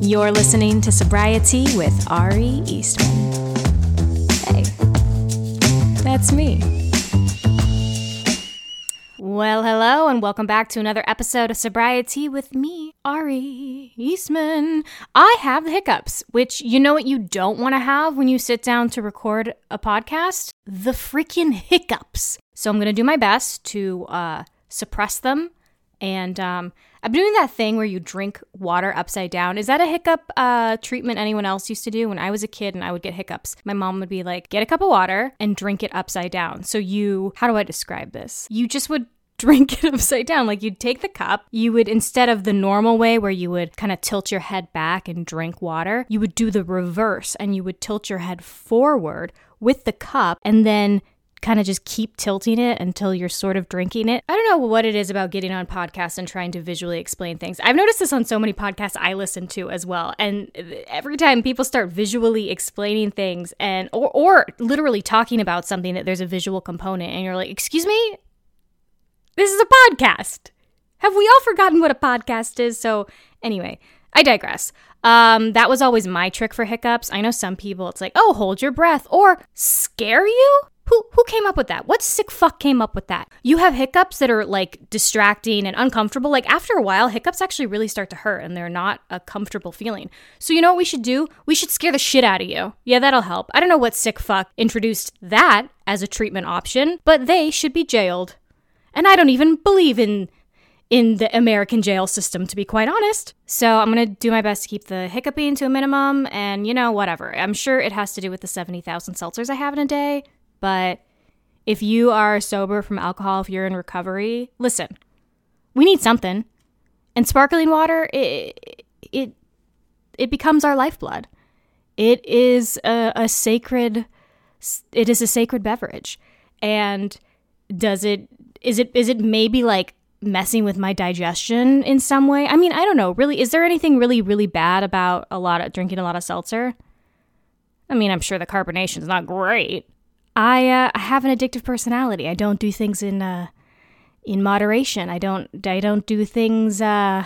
You're listening to Sobriety with Ari Eastman. Hey, that's me. Well, hello, and welcome back to another episode of Sobriety with me, Ari Eastman. I have the hiccups, which you know what you don't want to have when you sit down to record a podcast? The freaking hiccups. So I'm going to do my best to uh, suppress them. And um, I'm doing that thing where you drink water upside down. Is that a hiccup uh, treatment anyone else used to do? When I was a kid and I would get hiccups, my mom would be like, get a cup of water and drink it upside down. So you, how do I describe this? You just would drink it upside down. Like you'd take the cup, you would, instead of the normal way where you would kind of tilt your head back and drink water, you would do the reverse and you would tilt your head forward with the cup and then kind of just keep tilting it until you're sort of drinking it. I don't know what it is about getting on podcasts and trying to visually explain things. I've noticed this on so many podcasts I listen to as well. And every time people start visually explaining things and or or literally talking about something that there's a visual component and you're like, "Excuse me? This is a podcast." Have we all forgotten what a podcast is? So, anyway, I digress. Um, that was always my trick for hiccups. I know some people, it's like, oh, hold your breath or scare you. Who who came up with that? What sick fuck came up with that? You have hiccups that are like distracting and uncomfortable. Like after a while, hiccups actually really start to hurt and they're not a comfortable feeling. So you know what we should do? We should scare the shit out of you. Yeah, that'll help. I don't know what sick fuck introduced that as a treatment option, but they should be jailed. And I don't even believe in in the American jail system, to be quite honest. So I'm gonna do my best to keep the hiccuping to a minimum, and you know, whatever. I'm sure it has to do with the 70,000 seltzers I have in a day. But if you are sober from alcohol, if you're in recovery, listen, we need something. And sparkling water, it it it becomes our lifeblood. It is a, a sacred it is a sacred beverage. And does it is it is it maybe like messing with my digestion in some way? I mean, I don't know. Really, is there anything really really bad about a lot of drinking a lot of seltzer? I mean, I'm sure the carbonation is not great, I uh, have an addictive personality. I don't do things in uh, in moderation. I don't I don't do things uh,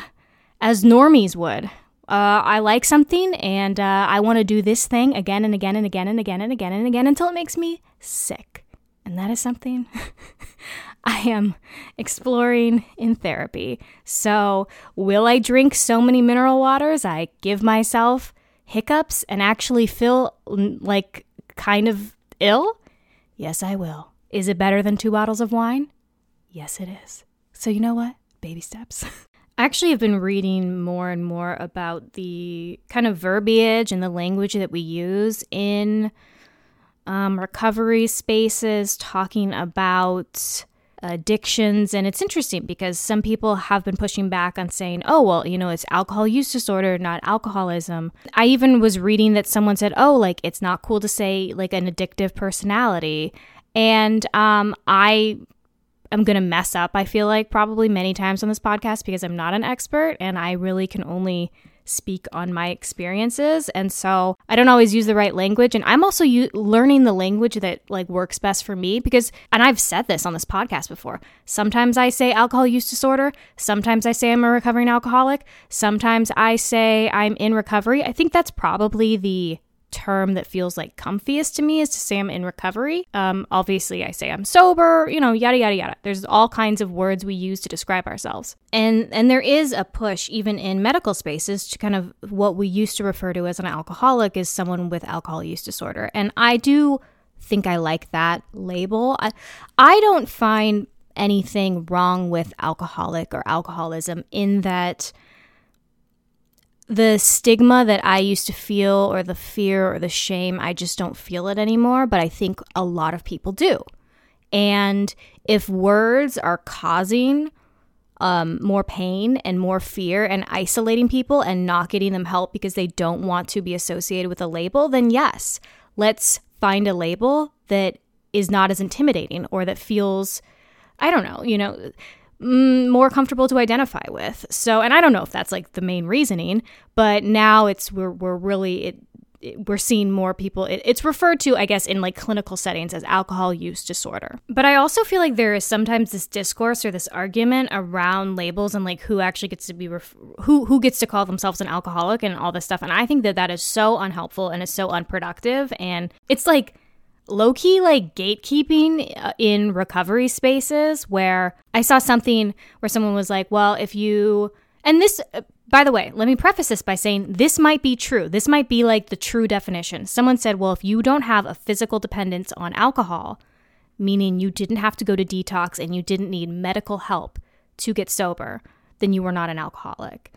as normies would. Uh, I like something and uh, I want to do this thing again and again and again and again and again and again until it makes me sick. And that is something I am exploring in therapy. So, will I drink so many mineral waters I give myself hiccups and actually feel like kind of ill? Yes, I will. Is it better than two bottles of wine? Yes, it is. So, you know what? Baby steps. I actually have been reading more and more about the kind of verbiage and the language that we use in um, recovery spaces, talking about addictions. And it's interesting because some people have been pushing back on saying, oh, well, you know, it's alcohol use disorder, not alcoholism. I even was reading that someone said, oh, like it's not cool to say like an addictive personality. And um, I am going to mess up, I feel like, probably many times on this podcast because I'm not an expert and I really can only speak on my experiences. And so i don't always use the right language. And i'm also u- learning the language that like works best for me because and i've said this on this podcast before sometimes i say alcohol use disorder. Sometimes i say i'm a recovering alcoholic. Sometimes i say i'm in recovery. I think that's probably the term that feels like comfiest to me is to say I'm in recovery. Um, obviously, I say I'm sober, you know, yada yada yada. There's all kinds of words we use to describe ourselves, and and there is a push even in medical spaces to kind of what we used to refer to as an alcoholic is someone with alcohol use disorder, and I do think I like that label. I, I don't find anything wrong with alcoholic or alcoholism in that the stigma that I used to feel, or the fear or the shame, I just don't feel it anymore. But I think a lot of people do. And if words are causing um, more pain and more fear and isolating people and not getting them help because they don't want to be associated with a label, then yes, let's find a label that is not as intimidating or that feels, I don't know, you know more comfortable to identify with. So, and I don't know if that's like the main reasoning, but now it's we're we're really it we're seeing more people it, it's referred to i guess in like clinical settings as alcohol use disorder. But i also feel like there is sometimes this discourse or this argument around labels and like who actually gets to be ref- who who gets to call themselves an alcoholic and all this stuff. And i think that that is so unhelpful and is so unproductive. And it's like low key like gatekeeping uh, in recovery spaces where I saw something where someone was like, well, if you, and this, uh, by the way, let me preface this by saying this might be true. This might be like the true definition. Someone said, well, if you don't have a physical dependence on alcohol, meaning you didn't have to go to detox and you didn't need medical help to get sober, then you were not an alcoholic.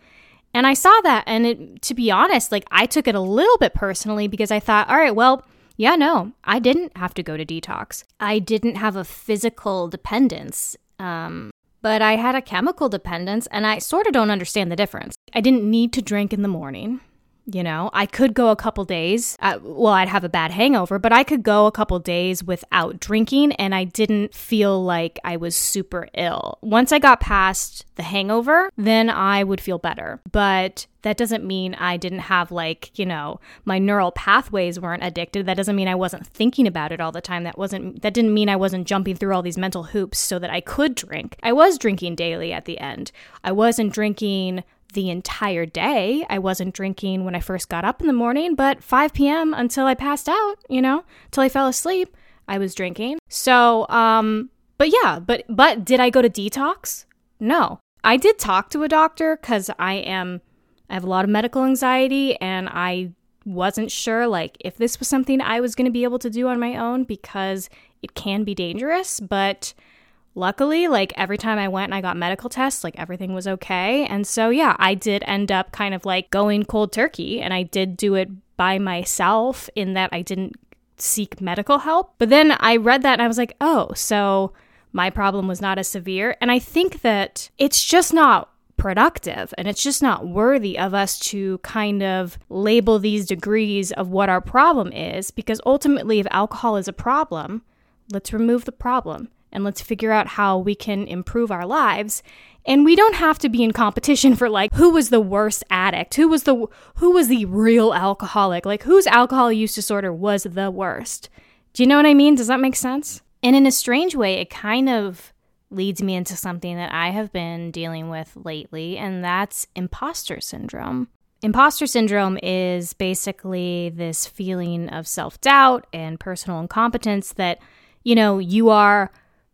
And I saw that, and it, to be honest, like I took it a little bit personally because I thought, all right, well, yeah, no, I didn't have to go to detox. I didn't have a physical dependence, um, but I had a chemical dependence, and I sort of don't understand the difference. I didn't need to drink in the morning. You know, I could go a couple days. Uh, well, I'd have a bad hangover, but I could go a couple days without drinking and I didn't feel like I was super ill. Once I got past the hangover, then I would feel better. But that doesn't mean I didn't have, like, you know, my neural pathways weren't addicted. That doesn't mean I wasn't thinking about it all the time. That wasn't, that didn't mean I wasn't jumping through all these mental hoops so that I could drink. I was drinking daily at the end. I wasn't drinking the entire day. I wasn't drinking when I first got up in the morning, but 5 p.m. until I passed out, you know, till I fell asleep, I was drinking. So, um, but yeah, but but did I go to detox? No. I did talk to a doctor cuz I am I have a lot of medical anxiety and I wasn't sure like if this was something I was going to be able to do on my own because it can be dangerous, but luckily, like every time I went and I got medical tests, like everything was okay. And so, yeah, I did end up kind of like going cold turkey and I did do it by myself in that I didn't seek medical help. But then I read that and I was like, oh, so my problem was not as severe. And I think that it's just not productive and it's just not worthy of us to kind of label these degrees of what our problem is because ultimately, if alcohol is a problem, let's remove the problem and let's figure out how we can improve our lives. And we don't have to be in competition for like who was the worst addict, who was the who was the real alcoholic, like whose alcohol use disorder was the worst. Do you know what I mean? Does that make sense? And in a strange way, it kind of leads me into something that I have been dealing with lately, and that's imposter syndrome. Imposter syndrome is basically this feeling of self doubt and personal incompetence that, you know, you are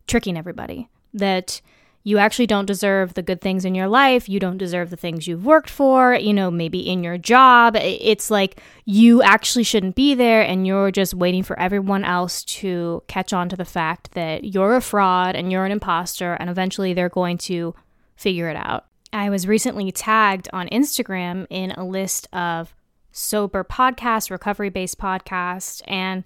tricking everybody that you actually don't deserve the good things in your life. You don't deserve the things you've worked for, you know, maybe in your job. It's like you actually shouldn't be there and you're just waiting for everyone else to catch on to the fact that you're a fraud and you're an imposter, and eventually they're going to figure it out. I was recently tagged on Instagram in a list of sober podcasts, recovery based podcasts, and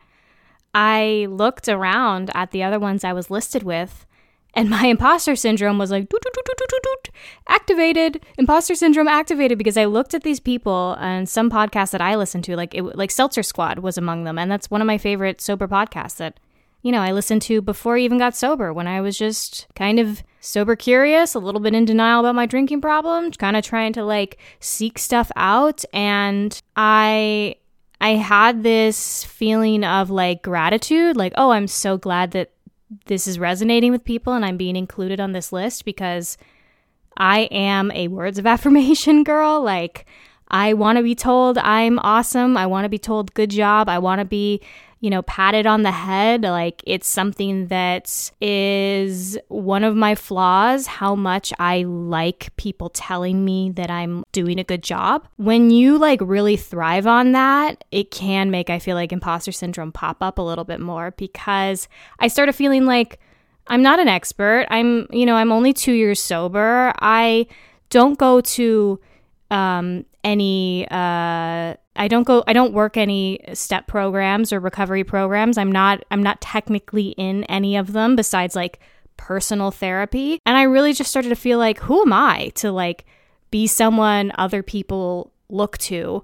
I looked around at the other ones I was listed with, and my imposter syndrome was like doot, doot, doot, activated. Imposter syndrome activated because I looked at these people and some podcasts that I listened to, like it, like Seltzer Squad was among them, and that's one of my favorite sober podcasts that you know I listened to before I even got sober when I was just kind of sober curious, a little bit in denial about my drinking problem, kind of trying to like seek stuff out, and I I had this feeling of like gratitude, like, oh, I'm so glad that this is resonating with people and I'm being included on this list because I am a words of affirmation girl. Like, I want to be told I'm awesome. I want to be told good job. I want to be you know, patted on the head. Like it's something that is one of my flaws, how much I like people telling me that I'm doing a good job. When you like really thrive on that, it can make I feel like imposter syndrome pop up a little bit more because I started feeling like I'm not an expert. I'm, you know, I'm only 2 years sober. I don't go to um, any uh, I don't go I don't work any step programs or recovery programs. I'm not I'm not technically in any of them besides like personal therapy. And I really just started to feel like who am I to like be someone other people look to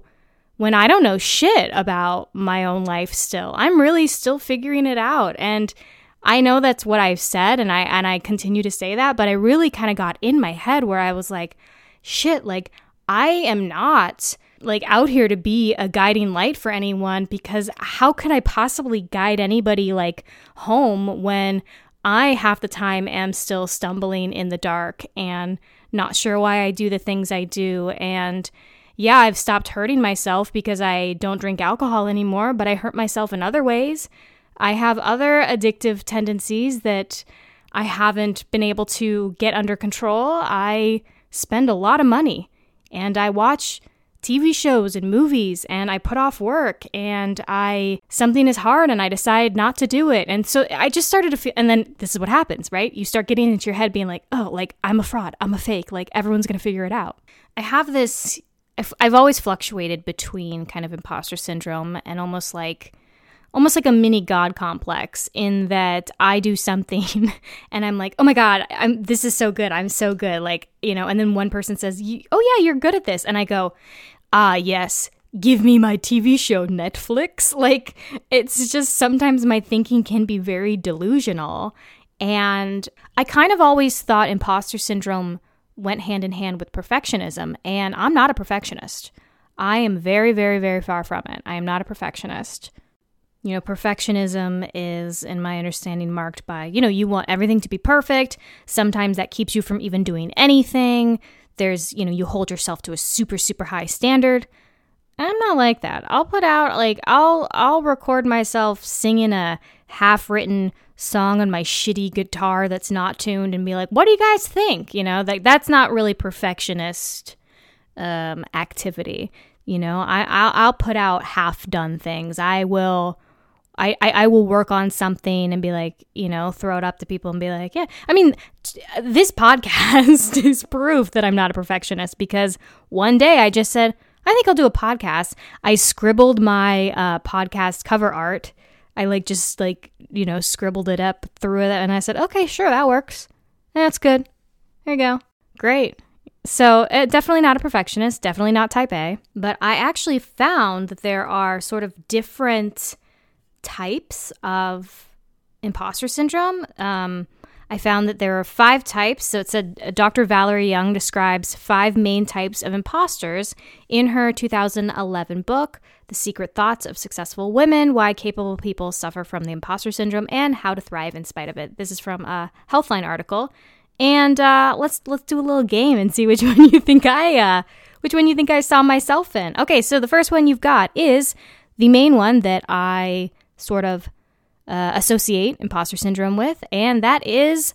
when I don't know shit about my own life still. I'm really still figuring it out and I know that's what I've said and I and I continue to say that, but I really kind of got in my head where I was like shit, like I am not like out here to be a guiding light for anyone because how could I possibly guide anybody like home when I half the time am still stumbling in the dark and not sure why I do the things I do and yeah, I've stopped hurting myself because I don't drink alcohol anymore, but I hurt myself in other ways. I have other addictive tendencies that I haven't been able to get under control. I spend a lot of money and I watch TV shows and movies and I put off work and I something is hard and I decide not to do it. And so I just started to feel and then this is what happens, right? You start getting into your head being like, "Oh, like I'm a fraud. I'm a fake. Like everyone's going to figure it out." I have this I've always fluctuated between kind of imposter syndrome and almost like almost like a mini god complex in that I do something and I'm like, "Oh my god, I'm this is so good. I'm so good." Like, you know, and then one person says, "Oh yeah, you're good at this." And I go, "Ah, yes. Give me my TV show Netflix." Like, it's just sometimes my thinking can be very delusional. And I kind of always thought imposter syndrome went hand in hand with perfectionism, and I'm not a perfectionist. I am very, very, very far from it. I am not a perfectionist. You know, perfectionism is, in my understanding, marked by, you know, you want everything to be perfect. Sometimes that keeps you from even doing anything. There's, you know, you hold yourself to a super, super high standard. I'm not like that. I'll put out like I'll I'll record myself singing a half-written song on my shitty guitar that's not tuned and be like, "What do you guys think?" You know, like that's not really perfectionist um, activity. You know, I I'll, I'll put out half-done things. I will. I, I, I will work on something and be like, you know, throw it up to people and be like, yeah. I mean, t- this podcast is proof that I'm not a perfectionist because one day I just said, I think I'll do a podcast. I scribbled my uh, podcast cover art I like just like, you know, scribbled it up, threw it, and I said, okay, sure, that works. That's good. There you go. Great. So, uh, definitely not a perfectionist, definitely not type A, but I actually found that there are sort of different types of imposter syndrome. Um, I found that there are five types. So it said uh, Dr. Valerie Young describes five main types of imposters in her 2011 book, The Secret Thoughts of Successful Women Why Capable People Suffer from the Imposter Syndrome and How to Thrive in Spite of It. This is from a Healthline article. And uh, let's let's do a little game and see which one you think I uh, which one you think I saw myself in. Okay, so the first one you've got is the main one that I sort of uh, associate imposter syndrome with, and that is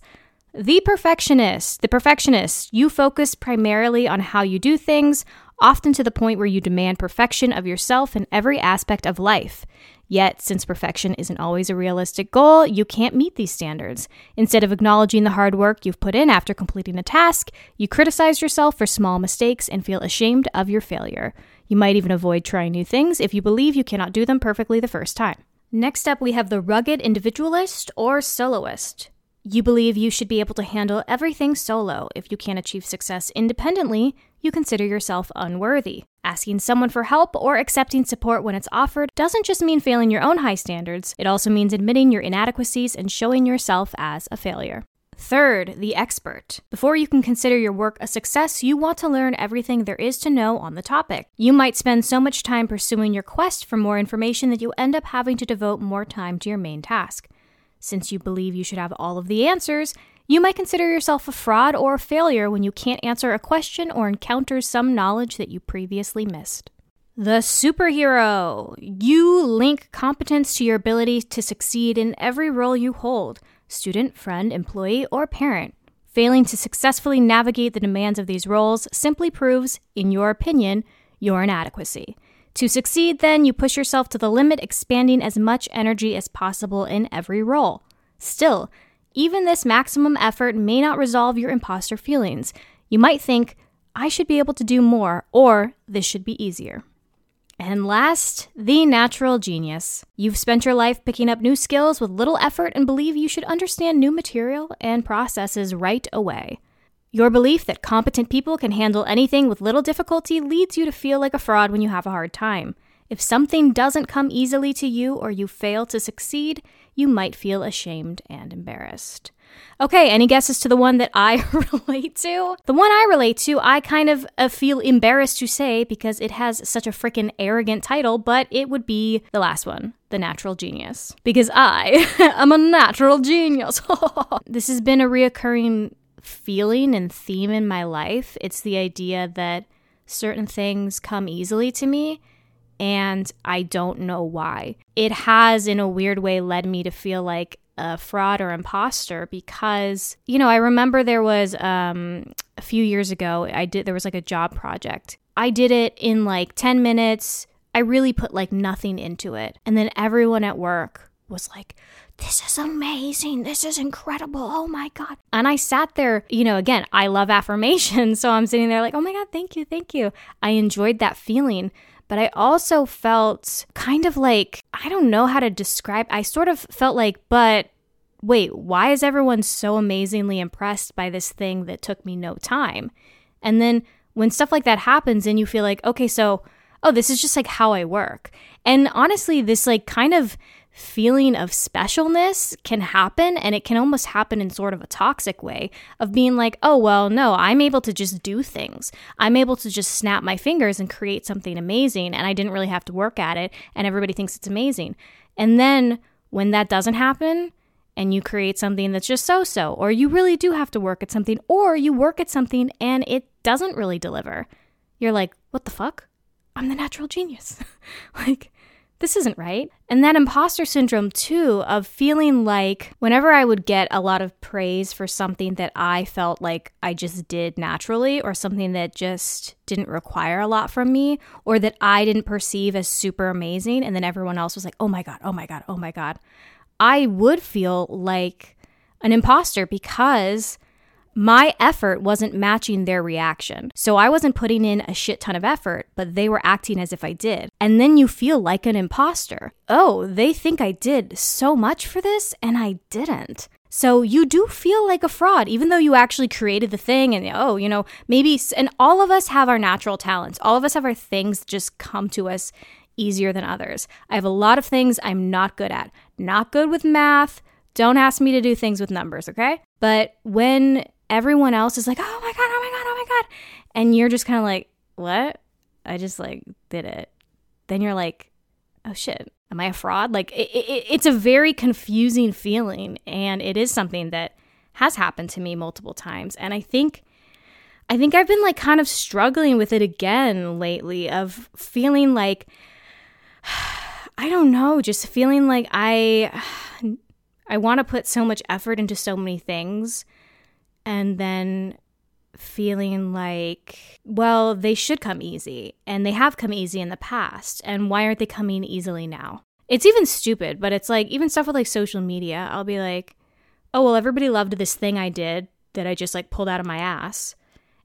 the perfectionist. The perfectionist. You focus primarily on how you do things, often to the point where you demand perfection of yourself in every aspect of life. Yet, since perfection isn't always a realistic goal, you can't meet these standards. Instead of acknowledging the hard work you've put in after completing a task, you criticize yourself for small mistakes and feel ashamed of your failure. You might even avoid trying new things if you believe you cannot do them perfectly the first time. Next up, we have the rugged individualist or soloist. You believe you should be able to handle everything solo. If you can't achieve success independently, you consider yourself unworthy. Asking someone for help or accepting support when it's offered doesn't just mean failing your own high standards, it also means admitting your inadequacies and showing yourself as a failure. Third, the expert. Before you can consider your work a success, you want to learn everything there is to know on the topic. You might spend so much time pursuing your quest for more information that you end up having to devote more time to your main task. Since you believe you should have all of the answers, you might consider yourself a fraud or a failure when you can't answer a question or encounter some knowledge that you previously missed. The superhero. You link competence to your ability to succeed in every role you hold student, friend, employee, or parent. Failing to successfully navigate the demands of these roles simply proves, in your opinion, your inadequacy. To succeed, then, you push yourself to the limit, expanding as much energy as possible in every role. Still, even this maximum effort may not resolve your imposter feelings. You might think, I should be able to do more, or this should be easier. And last, the natural genius. You've spent your life picking up new skills with little effort and believe you should understand new material and processes right away. Your belief that competent people can handle anything with little difficulty leads you to feel like a fraud when you have a hard time. If something doesn't come easily to you or you fail to succeed, you might feel ashamed and embarrassed. Okay, any guesses to the one that I relate to? The one I relate to, I kind of uh, feel embarrassed to say because it has such a freaking arrogant title, but it would be the last one, The Natural Genius. Because I am a natural genius. this has been a reoccurring feeling and theme in my life. It's the idea that certain things come easily to me and I don't know why. It has, in a weird way, led me to feel like a fraud or imposter because, you know, I remember there was um, a few years ago, I did, there was like a job project. I did it in like 10 minutes. I really put like nothing into it. And then everyone at work was like, this is amazing. This is incredible. Oh my God. And I sat there, you know, again, I love affirmation. So I'm sitting there like, oh my God, thank you, thank you. I enjoyed that feeling. But I also felt kind of like, I don't know how to describe, I sort of felt like, but wait, why is everyone so amazingly impressed by this thing that took me no time? And then when stuff like that happens and you feel like, okay, so, oh, this is just like how I work. And honestly, this like kind of feeling of specialness can happen and it can almost happen in sort of a toxic way of being like, oh, well, no, I'm able to just do things. I'm able to just snap my fingers and create something amazing and I didn't really have to work at it and everybody thinks it's amazing. And then when that doesn't happen, and you create something that's just so so, or you really do have to work at something, or you work at something and it doesn't really deliver. You're like, what the fuck? I'm the natural genius. like, this isn't right. And that imposter syndrome, too, of feeling like whenever I would get a lot of praise for something that I felt like I just did naturally, or something that just didn't require a lot from me, or that I didn't perceive as super amazing, and then everyone else was like, oh my God, oh my God, oh my God, I would feel like an imposter because my effort wasn't matching their reaction. So I wasn't putting in a shit ton of effort, but they were acting as if I did. And then you feel like an imposter. Oh, they think I did so much for this and I didn't. So you do feel like a fraud, even though you actually created the thing and, oh, you know, maybe, and all of us have our natural talents. All of us have our things just come to us easier than others. I have a lot of things I'm not good at. Not good with math. Don't ask me to do things with numbers, okay? But when everyone else is like, oh my God, oh my God, oh my God, and you're just kind of like, what? I just like did it. Then you're like, oh shit, am I a fraud? Like, it, it, it's a very confusing feeling. And it is something that has happened to me multiple times. And I think. I think I've been like kind of struggling with it again lately of feeling like I don't know, just feeling like I I want to put so much effort into so many things and then feeling like well, they should come easy and they have come easy in the past and why aren't they coming easily now? It's even stupid, but it's like even stuff with like social media, I'll be like, "Oh, well, everybody loved this thing I did that I just like pulled out of my ass."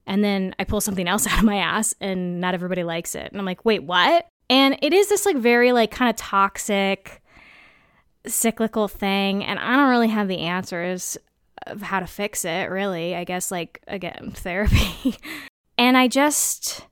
And then I pull something else out of my ass and not everybody likes it. And I'm like, "Wait, what?" And it is this like very like kind of toxic cyclical thing and I don't really have the answers of how to fix it, really. I guess like again, therapy. and I just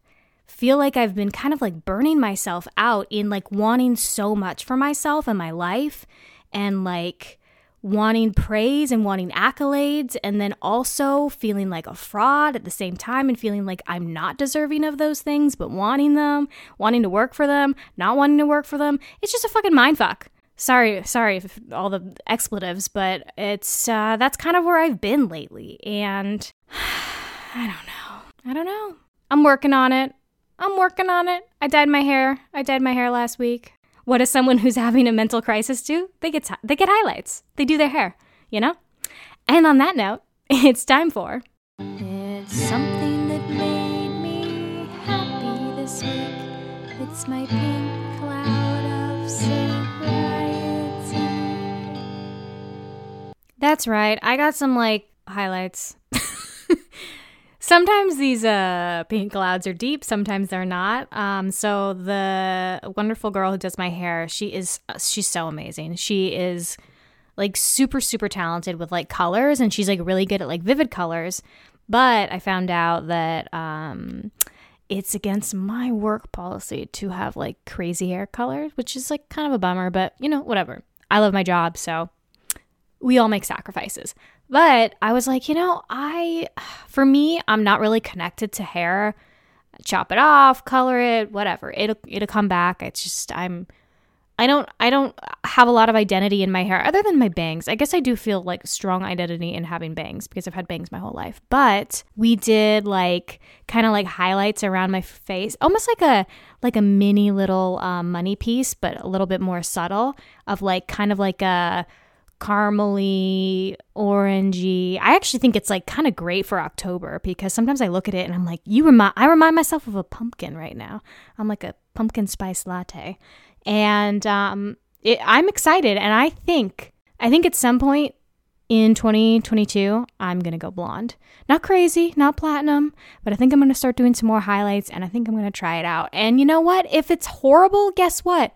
feel like I've been kind of like burning myself out in like wanting so much for myself and my life and like wanting praise and wanting accolades, and then also feeling like a fraud at the same time and feeling like I'm not deserving of those things, but wanting them, wanting to work for them, not wanting to work for them. It's just a fucking mind fuck. Sorry, sorry for all the expletives, but it's uh, that's kind of where I've been lately, and I don't know. I don't know. I'm working on it. I'm working on it. I dyed my hair. I dyed my hair last week. What does someone who's having a mental crisis do? They get they get highlights. They do their hair, you know? And on that note, it's time for It's something that made me happy this week. It's my pink That's right. I got some like highlights. Sometimes these uh, pink clouds are deep, sometimes they're not. Um, so the wonderful girl who does my hair, she is she's so amazing. She is like super super talented with like colors, and she's like really good at like vivid colors. But I found out that um, it's against my work policy to have like crazy hair colors, which is like kind of a bummer, but you know, whatever. I love my job, so we all make sacrifices. But I was like, you know, I, for me, I'm not really connected to hair. Chop it off, color it, whatever. It'll it'll come back. It's just I'm I don't I don't have a lot of identity in my hair other than my bangs. I guess I do feel like strong identity in having bangs because I've had bangs my whole life. But we did like kind of like highlights around my face, almost like a like a mini little um, money piece, but a little bit more subtle of like kind of like a caramely, orangey. I actually think it's like kind of great for October because sometimes I look at it and I'm like, you remind I remind myself of a pumpkin right now. I'm like a pumpkin spice latte. And um, it, I'm excited. And I think, I think at some point in 2022, I'm going to go blonde. Not crazy, not platinum, but I think I'm going to start doing some more highlights and I think I'm going to try it out. And you know what? If it's horrible, guess what?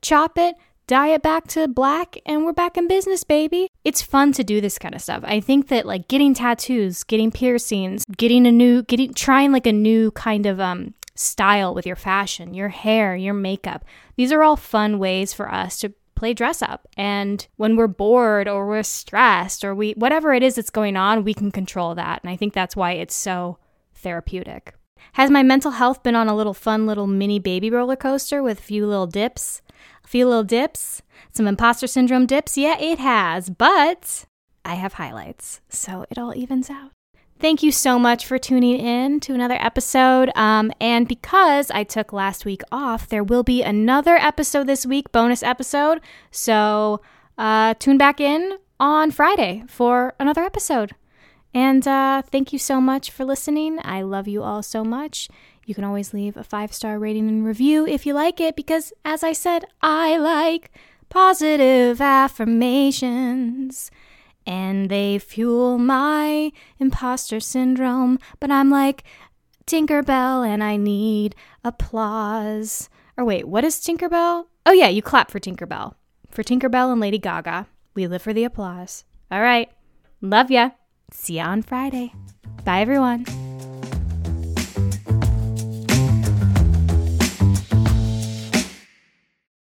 Chop it, dye it back to black, and we're back in business, baby. It's fun to do this kind of stuff. I think that like getting tattoos, getting piercings, getting a new, getting, trying like a new kind of um, style with your fashion, your hair, your makeup. These are all fun ways for us to play dress up. And when we're bored or we're stressed or we whatever it is that's going on, we can control that. And I think that's why it's so therapeutic. Has my mental health been on a little fun little mini baby roller coaster with a few little dips? A few little dips? Some imposter syndrome dips? Yeah, it has. But I have highlights, so it all evens out. Thank you so much for tuning in to another episode. Um, and because I took last week off, there will be another episode this week, bonus episode. So uh, tune back in on Friday for another episode. And uh, thank you so much for listening. I love you all so much. You can always leave a five star rating and review if you like it, because as I said, I like positive affirmations and they fuel my imposter syndrome. But I'm like, Tinkerbell, and I need applause. Or wait, what is Tinkerbell? Oh, yeah, you clap for Tinkerbell. For Tinkerbell and Lady Gaga. We live for the applause. All right. Love ya. See ya on Friday. Bye, everyone.